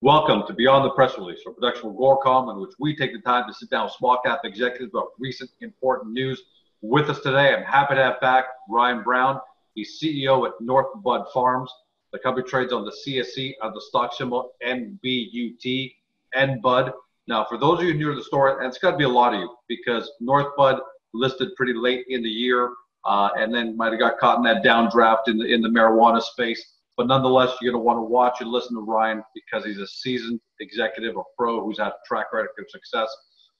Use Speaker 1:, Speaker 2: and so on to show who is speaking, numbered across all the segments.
Speaker 1: Welcome to Beyond the Press Release, a production of Agoracom, in which we take the time to sit down with small cap executives about recent important news. With us today, I'm happy to have back Ryan Brown. He's CEO at North Bud Farms. The company trades on the CSE of the stock symbol NBUT, NBUD. Now, for those of you new to the story, and it's got to be a lot of you because North Bud listed pretty late in the year, uh, and then might have got caught in that downdraft in the in the marijuana space. But nonetheless, you're going to want to watch and listen to Ryan because he's a seasoned executive, a pro who's had a track record of success.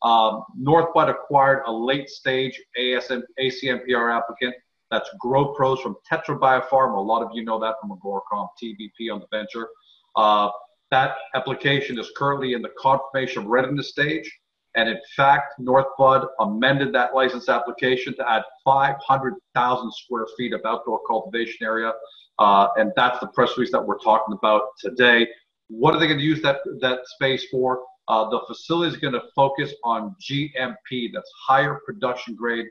Speaker 1: Um, Northbud acquired a late stage ASM, ACMPR applicant. That's Grow Pros from Tetra Biopharma. A lot of you know that from Agoracom, TBP on the venture. Uh, that application is currently in the confirmation readiness stage. And in fact, Northbud amended that license application to add 500,000 square feet of outdoor cultivation area uh, and that's the press release that we're talking about today. What are they going to use that, that space for? Uh, the facility is going to focus on GMP, that's higher production grade,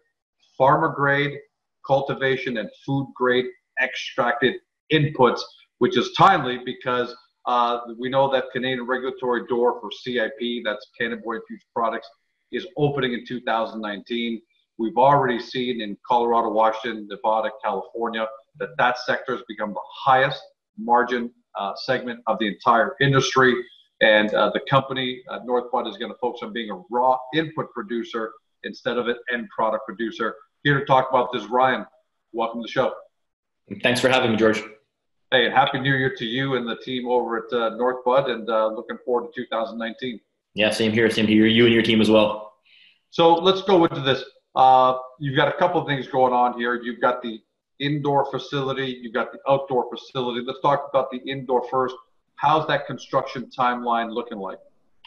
Speaker 1: pharma grade cultivation, and food grade extracted inputs, which is timely because uh, we know that Canadian regulatory door for CIP, that's cannabinoid infused products, is opening in 2019. We've already seen in Colorado, Washington, Nevada, California, that that sector has become the highest margin uh, segment of the entire industry. And uh, the company, uh, Northbud, is going to focus on being a raw input producer instead of an end product producer. Here to talk about this, Ryan. Welcome to the show.
Speaker 2: Thanks for having me, George.
Speaker 1: Hey, and happy New Year to you and the team over at uh, Northbud, and uh, looking forward to 2019.
Speaker 2: Yeah, same here, same here. You and your team as well.
Speaker 1: So let's go into this. Uh, you've got a couple of things going on here. You've got the indoor facility, you've got the outdoor facility. Let's talk about the indoor first. How's that construction timeline looking like?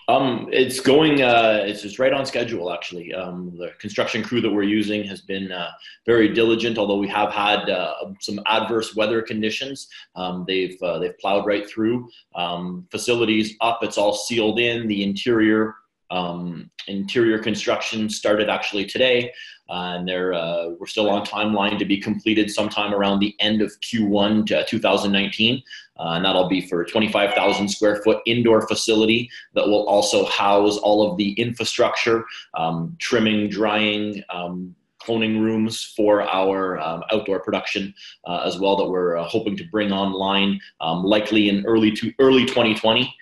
Speaker 2: Um, it's going. Uh, it's just right on schedule. Actually, um, the construction crew that we're using has been uh, very diligent. Although we have had uh, some adverse weather conditions, um, they've uh, they've plowed right through. Um, facilities up. It's all sealed in. The interior um, interior construction started actually today, uh, and they're, uh, we're still on timeline to be completed sometime around the end of Q1 2019. Uh, and that'll be for 25,000 square foot indoor facility that will also house all of the infrastructure, um, trimming, drying, um, cloning rooms for our um, outdoor production uh, as well that we're uh, hoping to bring online um, likely in early to early 2020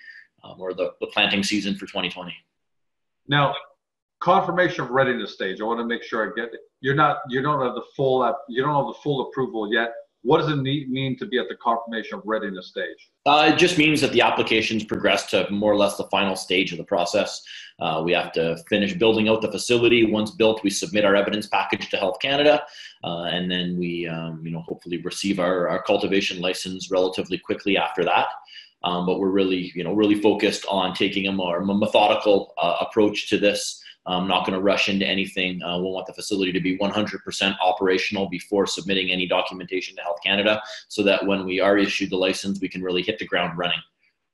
Speaker 2: um, or the, the planting season for 2020.
Speaker 1: Now, confirmation of readiness stage. I want to make sure I get it. You're not. You don't have the full. You don't have the full approval yet. What does it mean to be at the confirmation of readiness stage?
Speaker 2: Uh, it just means that the applications progress to more or less the final stage of the process. Uh, we have to finish building out the facility. Once built, we submit our evidence package to Health Canada, uh, and then we, um, you know, hopefully receive our, our cultivation license relatively quickly after that. Um, but we're really, you know, really focused on taking a more methodical uh, approach to this. I'm not going to rush into anything. Uh, we'll want the facility to be 100% operational before submitting any documentation to Health Canada, so that when we are issued the license, we can really hit the ground running.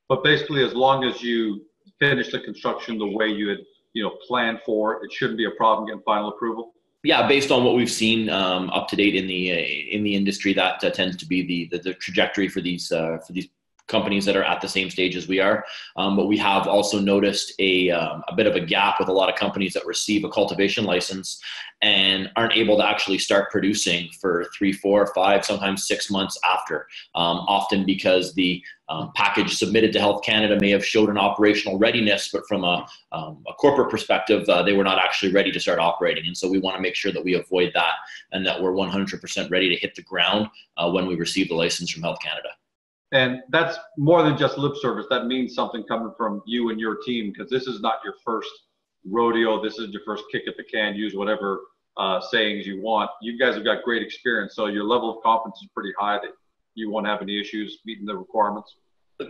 Speaker 1: But basically, as long as you finish the construction the way you had, you know, planned for, it shouldn't be a problem getting final approval
Speaker 2: yeah, based on what we've seen um, up to date in the uh, in the industry, that uh, tends to be the, the, the trajectory for these uh, for these companies that are at the same stage as we are. Um, but we have also noticed a, um, a bit of a gap with a lot of companies that receive a cultivation license and aren't able to actually start producing for three, four, five, sometimes six months after. Um, often because the um, package submitted to Health Canada may have showed an operational readiness, but from a, um, a corporate perspective, uh, they were not actually ready to start operating. And so we want to make sure that we avoid that and that we're 100% ready to hit the ground uh, when we receive the license from Health Canada.
Speaker 1: And that's more than just lip service. That means something coming from you and your team because this is not your first rodeo. This is your first kick at the can. Use whatever uh, sayings you want. You guys have got great experience, so your level of confidence is pretty high that you won't have any issues meeting the requirements.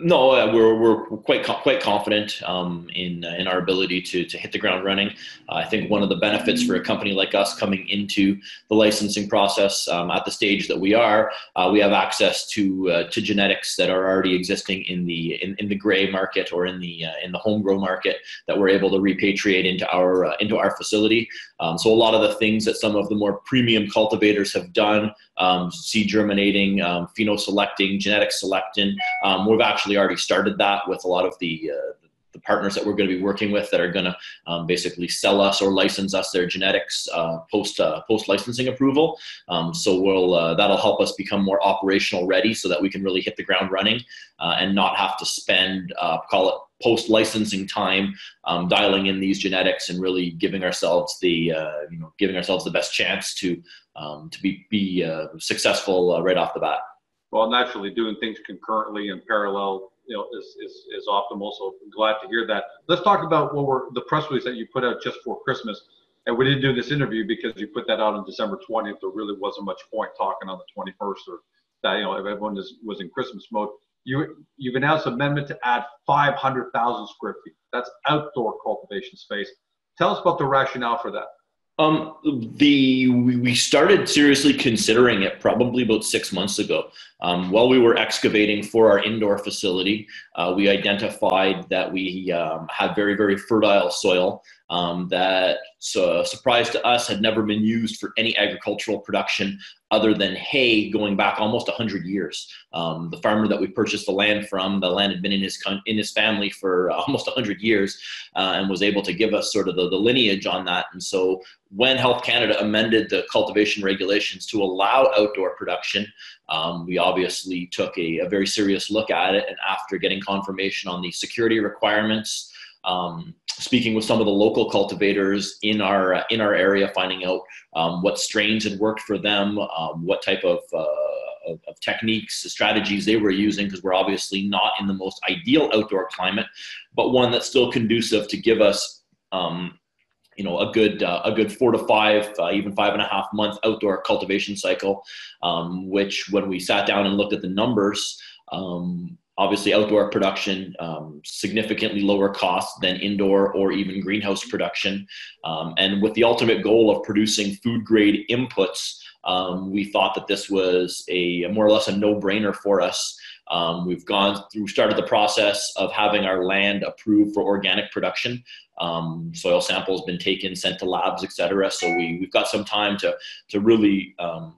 Speaker 2: No, uh, we're, we're quite quite confident um, in uh, in our ability to to hit the ground running. Uh, I think one of the benefits for a company like us coming into the licensing process um, at the stage that we are, uh, we have access to uh, to genetics that are already existing in the in, in the gray market or in the in the home grow market that we're able to repatriate into our into our facility. Um, so a lot of the things that some of the more premium cultivators have done, um, seed germinating, um, pheno-selecting, genetic selecting, um, we've actually already started that with a lot of the uh, the partners that we're going to be working with that are going to um, basically sell us or license us their genetics uh, post uh, post licensing approval. Um, so we'll uh, that'll help us become more operational ready so that we can really hit the ground running uh, and not have to spend uh, call it post licensing time um, dialing in these genetics and really giving ourselves the you know giving ourselves the best chance to um, to be be successful right off the bat.
Speaker 1: Well, naturally, doing things concurrently and parallel you know is, is is optimal. So I'm glad to hear that. Let's talk about what were the press release that you put out just for Christmas. And we didn't do this interview because you put that out on December 20th. There really wasn't much point talking on the 21st or that you know everyone is, was in Christmas mode. You you've announced amendment to add 500,000 square feet. That's outdoor cultivation space. Tell us about the rationale for that.
Speaker 2: Um, the we started seriously considering it probably about six months ago. Um, while we were excavating for our indoor facility, uh, we identified that we um, had very very fertile soil um, that, so, surprise to us, had never been used for any agricultural production other than hay going back almost 100 years. Um, the farmer that we purchased the land from, the land had been in his, in his family for almost 100 years uh, and was able to give us sort of the, the lineage on that. And so when Health Canada amended the cultivation regulations to allow outdoor production, um, we obviously took a, a, very serious look at it. And after getting confirmation on the security requirements, um, speaking with some of the local cultivators in our uh, in our area, finding out um, what strains had worked for them, um, what type of, uh, of, techniques, strategies they were using, because we're obviously not in the most ideal outdoor climate, but one that's still conducive to give us. Um, you know, a good uh, a good four to five, uh, even five and a half month outdoor cultivation cycle, um, which when we sat down and looked at the numbers, um, obviously outdoor production um, significantly lower cost than indoor or even greenhouse production. Um, and with the ultimate goal of producing food grade inputs um, we thought that this was a, more or less a no-brainer for us. Um, we've gone through started the process of having our land approved for organic production. Um, soil samples been taken sent to labs etc so we, we've got some time to to really um,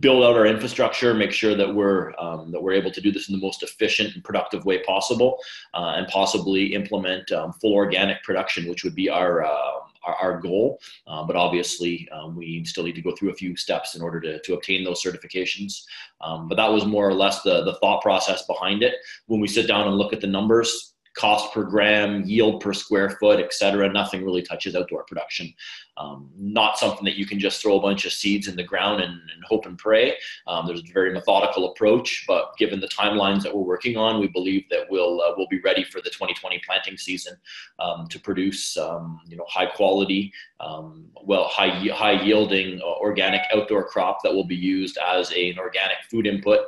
Speaker 2: build out our infrastructure, make sure that we're um, that we're able to do this in the most efficient and productive way possible, uh, and possibly implement um, full organic production, which would be our uh, our, our, goal. Uh, but obviously, um, we still need to go through a few steps in order to, to obtain those certifications. Um, but that was more or less the the thought process behind it. When we sit down and look at the numbers, cost per gram, yield per square foot, et cetera. Nothing really touches outdoor production. Um, not something that you can just throw a bunch of seeds in the ground and, and hope and pray. Um, there's a very methodical approach, but given the timelines that we're working on, we believe that we'll uh, we'll be ready for the 2020 planting season um, to produce um, you know high quality, um, well high high yielding uh, organic outdoor crop that will be used as a, an organic food input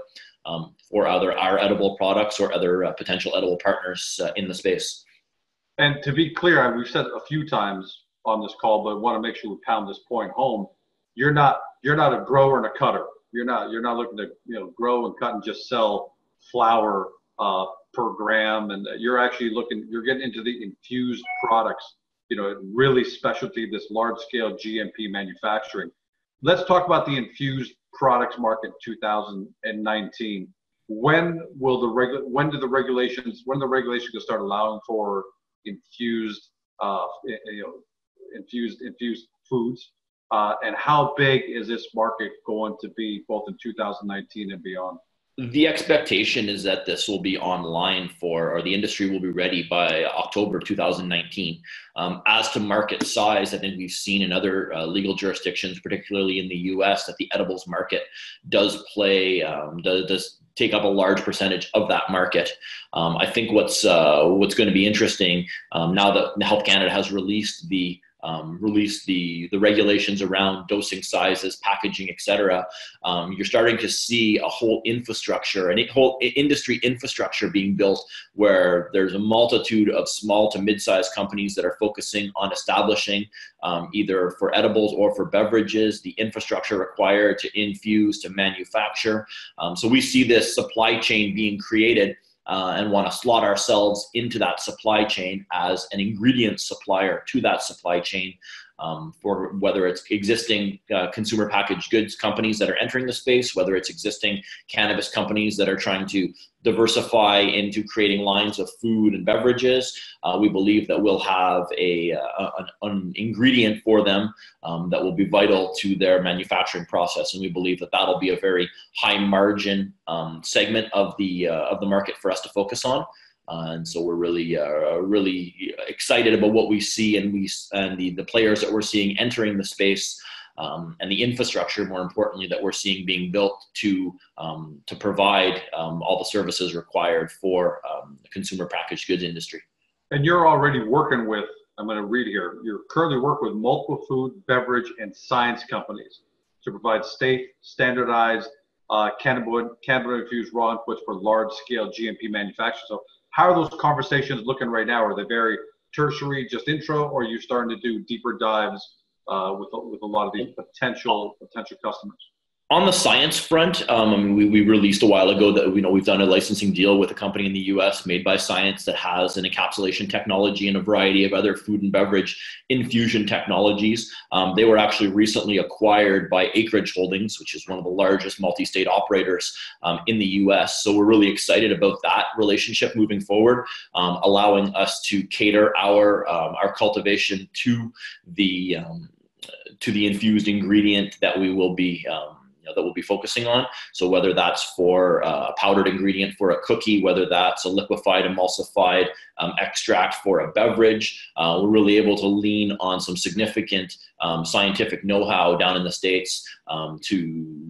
Speaker 2: um, for other our edible products or other uh, potential edible partners uh, in the space.
Speaker 1: And to be clear, we've said a few times on this call, but want to make sure we pound this point home. You're not you're not a grower and a cutter. You're not you're not looking to you know grow and cut and just sell flower uh, per gram, and you're actually looking you're getting into the infused products. You know, really specialty, this large scale GMP manufacturing. Let's talk about the infused products market 2019 when will the regu- when do the regulations when the regulations going start allowing for infused uh, you know infused infused foods? Uh, and how big is this market going to be both in 2019 and beyond
Speaker 2: the expectation is that this will be online for, or the industry will be ready by October 2019. Um, as to market size, I think we've seen in other uh, legal jurisdictions, particularly in the US, that the edibles market does play, um, does, does take up a large percentage of that market. Um, I think what's uh, what's going to be interesting um, now that Health Canada has released the um, released the the regulations around dosing sizes, packaging, etc. Um, you're starting to see a whole infrastructure, a whole industry infrastructure being built, where there's a multitude of small to mid-sized companies that are focusing on establishing um, either for edibles or for beverages the infrastructure required to infuse to manufacture. Um, so we see this supply chain being created uh, and want to slot ourselves into that supply chain as an ingredient supplier to that supply chain um, for whether it's existing uh, consumer packaged goods companies that are entering the space, whether it's existing cannabis companies that are trying to diversify into creating lines of food and beverages. Uh, we believe that we'll have a, uh, an, an, ingredient for them um, that will be vital to their manufacturing process, and we believe that that'll be a very high margin um, segment of the uh, of the market for us to focus on. Uh, and so we're really, uh, really excited about what we see and we and the, the players that we're seeing entering the space um, and the infrastructure, more importantly, that we're seeing being built to um, to provide um, all the services required for um, the consumer packaged goods industry.
Speaker 1: And you're already working with. I'm going to read here. You're currently working with multiple food, beverage, and science companies to provide state standardized uh, cannabinoid, cannabinoid infused raw inputs for large scale GMP manufacturing. So how are those conversations looking right now? Are they very tertiary, just intro, or are you starting to do deeper dives uh, with with a lot of these potential potential customers?
Speaker 2: On the science front, um, we, we released a while ago that you know we've done a licensing deal with a company in the U.S. made by Science that has an encapsulation technology and a variety of other food and beverage infusion technologies. Um, they were actually recently acquired by Acreage Holdings, which is one of the largest multi-state operators um, in the U.S. So we're really excited about that relationship moving forward, um, allowing us to cater our um, our cultivation to the um, to the infused ingredient that we will be um, know, that we'll be focusing on. So whether that's for uh, a powdered ingredient for a cookie, whether that's a liquefied emulsified um, extract for a beverage, uh, we're really able to lean on some significant um, scientific know-how down in the states um, to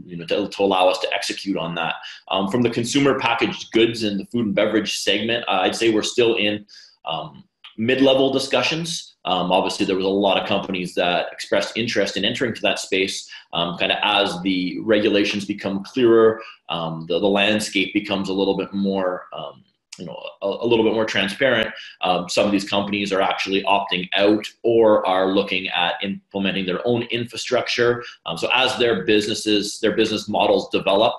Speaker 2: you know to, to, allow us to execute on that. Um, from the consumer packaged goods and the food and beverage segment, I'd say we're still in um, mid-level discussions. Um, obviously, there was a lot of companies that expressed interest in entering to that space. Um, kind of as the regulations become clearer, um, the, the landscape becomes a little bit more. Um, you know, a, a, little bit more transparent. Um, some of these companies are actually opting out or are looking at implementing their own infrastructure. Um, so as their businesses, their business models develop,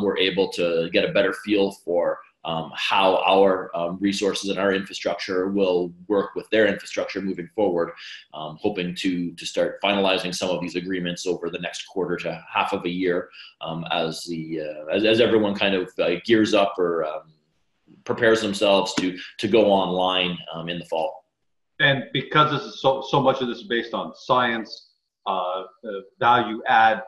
Speaker 2: we're able to get a better feel for um, how our um, resources and our infrastructure will work with their infrastructure moving forward. Um, hoping to to start finalizing some of these agreements over the next quarter to half of a year um, as the uh, as, as everyone kind of uh, gears up or um, prepares themselves to to go online um, in the fall.
Speaker 1: And because this is so so much of this is based on science, uh, value add,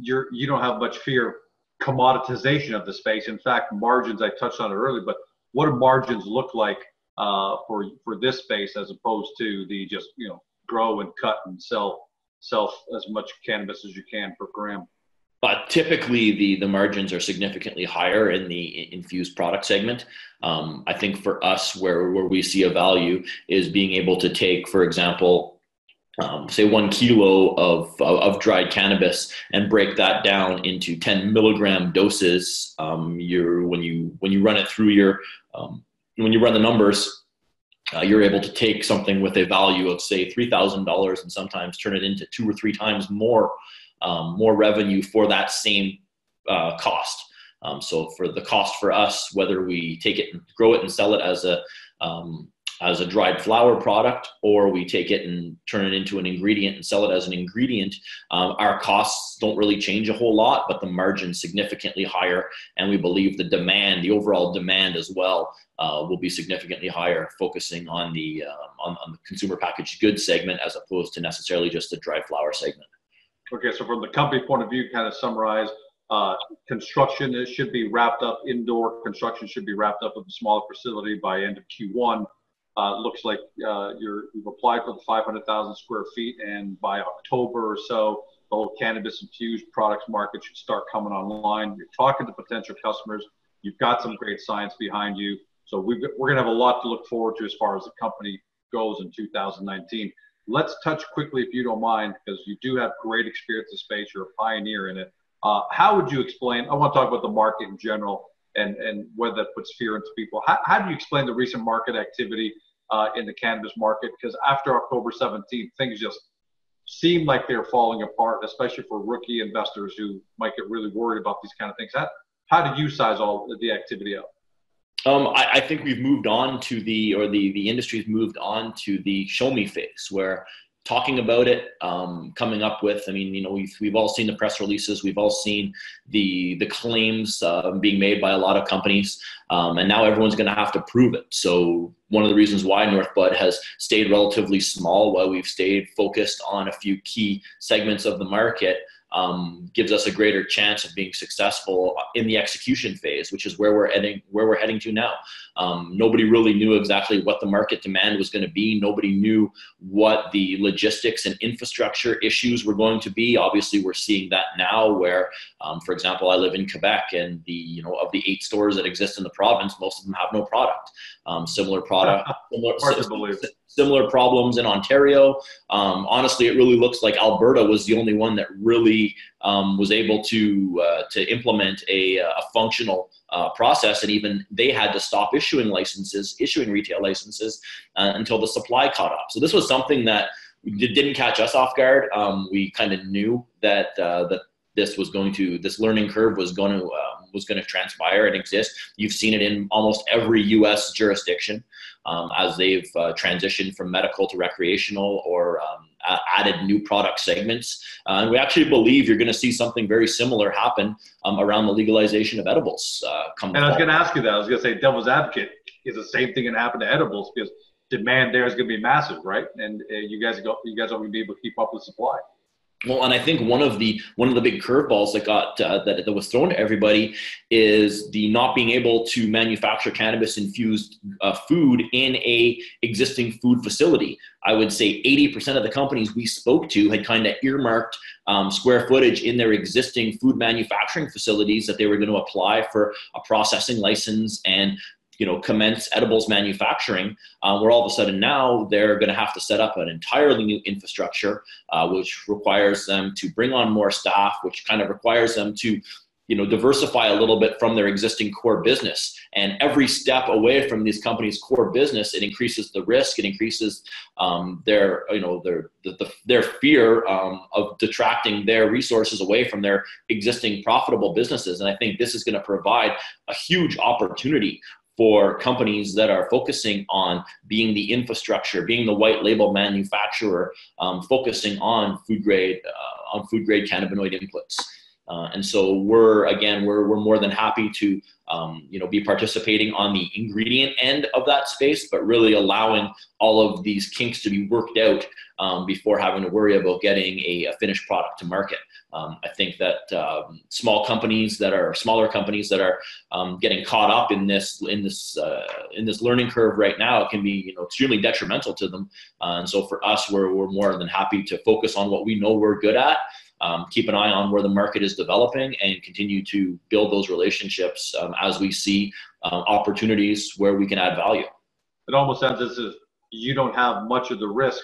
Speaker 1: you're you don't have much fear commoditization of the space. In fact, margins, I touched on it earlier, but what do margins look like uh, for for this space as opposed to the just you know grow and cut and sell sell as much cannabis as you can per gram?
Speaker 2: But typically, the the margins are significantly higher in the infused product segment. Um, I think for us, where where we see a value is being able to take, for example, um, say one kilo of, of dried cannabis and break that down into 10 milligram doses um, you're, when you when you run it through your um, when you run the numbers uh, you're able to take something with a value of say $3000 and sometimes turn it into two or three times more um, more revenue for that same uh, cost. Um, so for the cost for us whether we take it and grow it and sell it as a um, as a dried flower product or we take it and turn it into an ingredient and sell it as an ingredient um, our costs don't really change a whole lot but the margin significantly higher and we believe the demand the overall demand as well uh, will be significantly higher focusing on the um, on, on the consumer packaged goods segment as opposed to necessarily just the dried flower segment.
Speaker 1: Okay so from the company point of view kind of summarize uh, construction should be wrapped up indoor construction should be wrapped up of a smaller facility by end of q1 uh, looks like uh, you're, you've applied for the 500,000 square feet, and by October or so, the whole cannabis infused products market should start coming online. You're talking to potential customers. You've got some great science behind you. So we are going to have a lot to look forward to as far as the company goes in 2019. Let's touch quickly, if you don't mind, because you do have great experience in space. You're a pioneer in it. Uh, how would you explain? I want to talk about the market in general and, and whether that puts fear into people. How, how do you explain the recent market activity uh, in the cannabis market? Because after October 17th, things just seem like they're falling apart, especially for rookie investors who might get really worried about these kind of things. How, how do you size all the activity up?
Speaker 2: Um, I, I, think we've moved on to the, or the the industry's moved on to the show me phase, where talking about it, um, coming up with. I mean, you know, we've we've all seen the press releases, we've all seen the the claims uh, being made by a lot of companies, um, and now everyone's going to have to prove it. So one of the reasons why Northbud has stayed relatively small, while we've stayed focused on a few key segments of the market, um, gives us a greater chance of being successful in the execution phase, which is where we're heading. Where we're heading to now. Um, nobody really knew exactly what the market demand was going to be. Nobody knew what the logistics and infrastructure issues were going to be. Obviously, we're seeing that now. Where, um, for example, I live in Quebec, and the you know of the eight stores that exist in the province, most of them have no product. Um, similar product,
Speaker 1: similar, Hard to believe
Speaker 2: similar problems in Ontario. Um, honestly, it really looks like Alberta was the only one that really um, was able to uh, to implement a, a functional uh, process, and even they had to stop issuing licenses, issuing retail licenses uh, until the supply caught up. So this was something that didn't catch us off guard. Um, we kind of knew that uh, that this was going to this learning curve was going to um, was going to transpire and exist. You've seen it in almost every U.S. jurisdiction um, as they've uh, transitioned from medical to recreational or um, added new product segments. Uh, and we actually believe you're going to see something very similar happen um, around the legalization of edibles. Uh,
Speaker 1: come and I was going to ask you that. I was going to say, devil's advocate is the same thing going to happen to edibles because demand there is going to be massive, right? And uh, you guys go, you guys are going to be able to keep up with supply.
Speaker 2: Well, and I think one of the one of the big curveballs that got uh, that, that was thrown to everybody is the not being able to manufacture cannabis infused uh, food in a existing food facility. I would say 80% of the companies we spoke to had kind of earmarked um, square footage in their existing food manufacturing facilities that they were going to apply for a processing license and you know commence edibles manufacturing uh, where all of a sudden now they're going to have to set up an entirely new infrastructure uh, which requires them to bring on more staff which kind of requires them to you know diversify a little bit from their existing core business. And every step away from these companies core business it increases the risk it increases um, their you know their the, the, their fear um, of detracting their resources away from their existing profitable businesses. And i think this is going to provide a huge opportunity for companies that are focusing on being the infrastructure, being the white label manufacturer, um, focusing on food grade uh, on food grade cannabinoid inputs. Uh, and so we're again we're, we're more than happy to um, you know be participating on the ingredient end of that space, but really allowing all of these kinks to be worked out um, before having to worry about getting a, a finished product to market. Um, I think that um, small companies that are smaller companies that are um, getting caught up in this in this uh, in this learning curve right now can be you know extremely detrimental to them. Uh, and so for us, we're we're more than happy to focus on what we know we're good at. Um, keep an eye on where the market is developing and continue to build those relationships as we see uh, opportunities where we can add value.
Speaker 1: It almost sounds as if you don't have much of the risk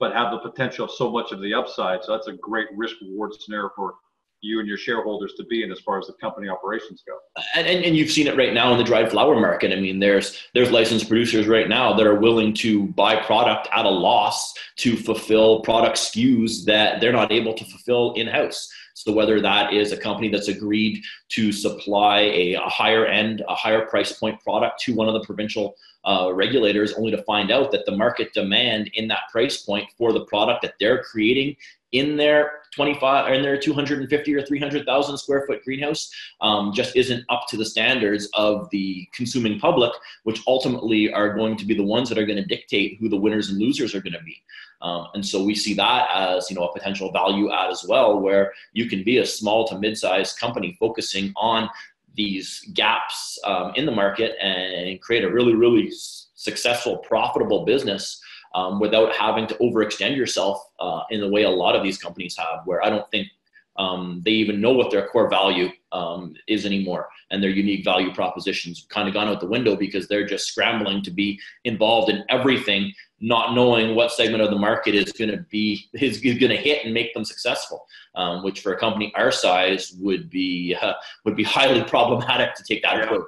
Speaker 1: but have the potential of so much of the upside. So that's a great risk reward scenario for you and your shareholders to be in as far as the company operations go.
Speaker 2: And, and, and, you've seen it right now in the dried flower market. I mean, there's there's licensed producers right now that are willing to buy product at a loss to fulfill product SKUs that they're not able to fulfill in house. So whether that is a company that's agreed to supply a, a higher end, a higher price point product to one of the provincial uh, regulators, only to find out that the market demand in that price point for the product that they're creating in their 25 or in their 250 or 300,000 square foot greenhouse um, just isn't up to the standards of the consuming public, which ultimately are going to be the ones that are going to dictate who the winners and losers are going to be. Um, and so we see that as you know a potential value add as well, where you can be a small to mid-sized company focusing on these gaps um, in the market and create a really, really successful, profitable business um, without having to overextend yourself uh, in the way a lot of these companies have, where I don't think um, they even know what their core value um, is anymore and their unique value propositions kind of gone out the window because they're just scrambling to be involved in everything not knowing what segment of the market is going to be is, is going to hit and make them successful um, which for a company our size would be uh, would be highly problematic to take that
Speaker 1: yeah.
Speaker 2: approach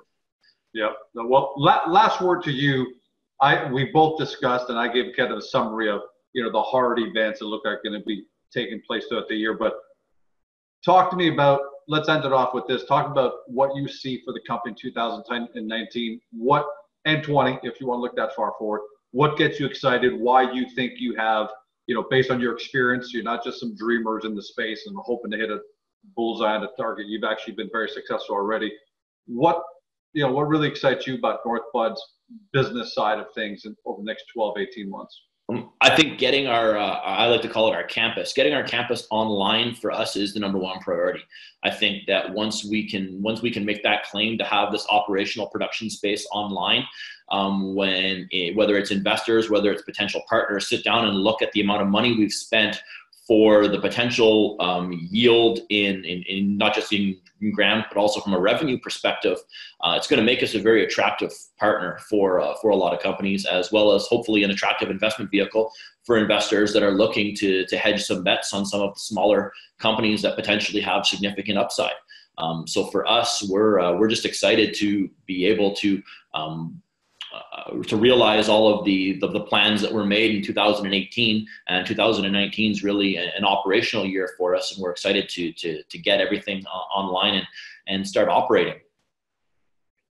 Speaker 1: yeah well la- last word to you i we both discussed and i gave kind of a summary of you know the hard events that look like going to be taking place throughout the year but talk to me about let's end it off with this. Talk about what you see for the company in 2019 what and 20 if you want to look that far forward what gets you excited? Why you think you have you know based on your experience you're not just some dreamers in the space and hoping to hit a bullseye on a target. You've actually been very successful already. What you know what really excites you about northbud's business side of things in, over the next 12 18 months
Speaker 2: um, I think getting our, uh, I like to call it our campus, getting our campus online for us is the number one priority. I think that once we can, once we can make that claim to have this operational production space online, um, when it, whether it's investors, whether it's potential partners, sit down and look at the amount of money we've spent for the potential um, yield in, in, in, not just in, in gram, but also from a revenue perspective, uh, it's going to make us a very attractive partner for uh, for a lot of companies, as well as hopefully an attractive investment vehicle for investors that are looking to to hedge some bets on some of the smaller companies that potentially have significant upside. Um, so for us, we're uh, we're just excited to be able to um, uh, to realize all of the, the, the plans that were made in 2018 and 2019 is really an, operational year for us and we're excited to to to get everything uh, online and and start operating.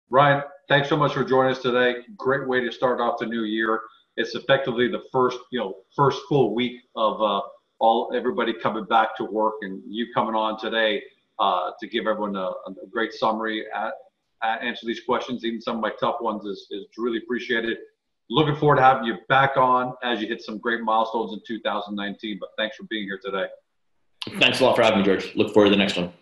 Speaker 1: Ryan thanks so much for joining us today. Great way to start off the new year. It's effectively the first you know first full week of uh, all everybody coming back to work and you coming on today uh, to give everyone a, a great summary at uh, answer these questions, even some of my tough ones, is, is really appreciated. Looking forward to having you back on as you hit some great milestones in 2019. But thanks for being here today.
Speaker 2: Thanks a lot for having me, George. Look forward to the next one.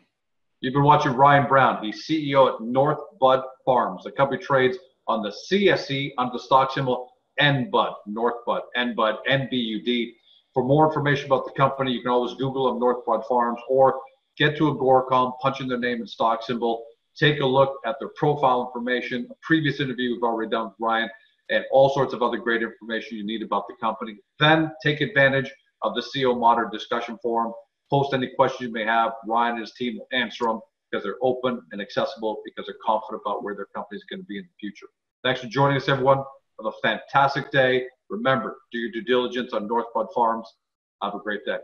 Speaker 1: You've been watching Ryan Brown. He's CEO at North Bud Farms. The company trades on the CSE under the stock symbol NBUD, North Bud, NBUD, NBUD. For more information about the company, you can always Google them, North Bud Farms, or get to Agoracom, punch in their name and stock symbol, take a look at their profile information, a previous interview we've already done with Ryan, and all sorts of other great information you need about the company. Then take advantage of the CEO Modern discussion forum. Post any questions you may have. Ryan and his team will answer them because they're open and accessible because they're confident about where their company is going to be in the future. Thanks for joining us, everyone. Have a fantastic day. Remember, do your due diligence on North Bud Farms. Have a great day.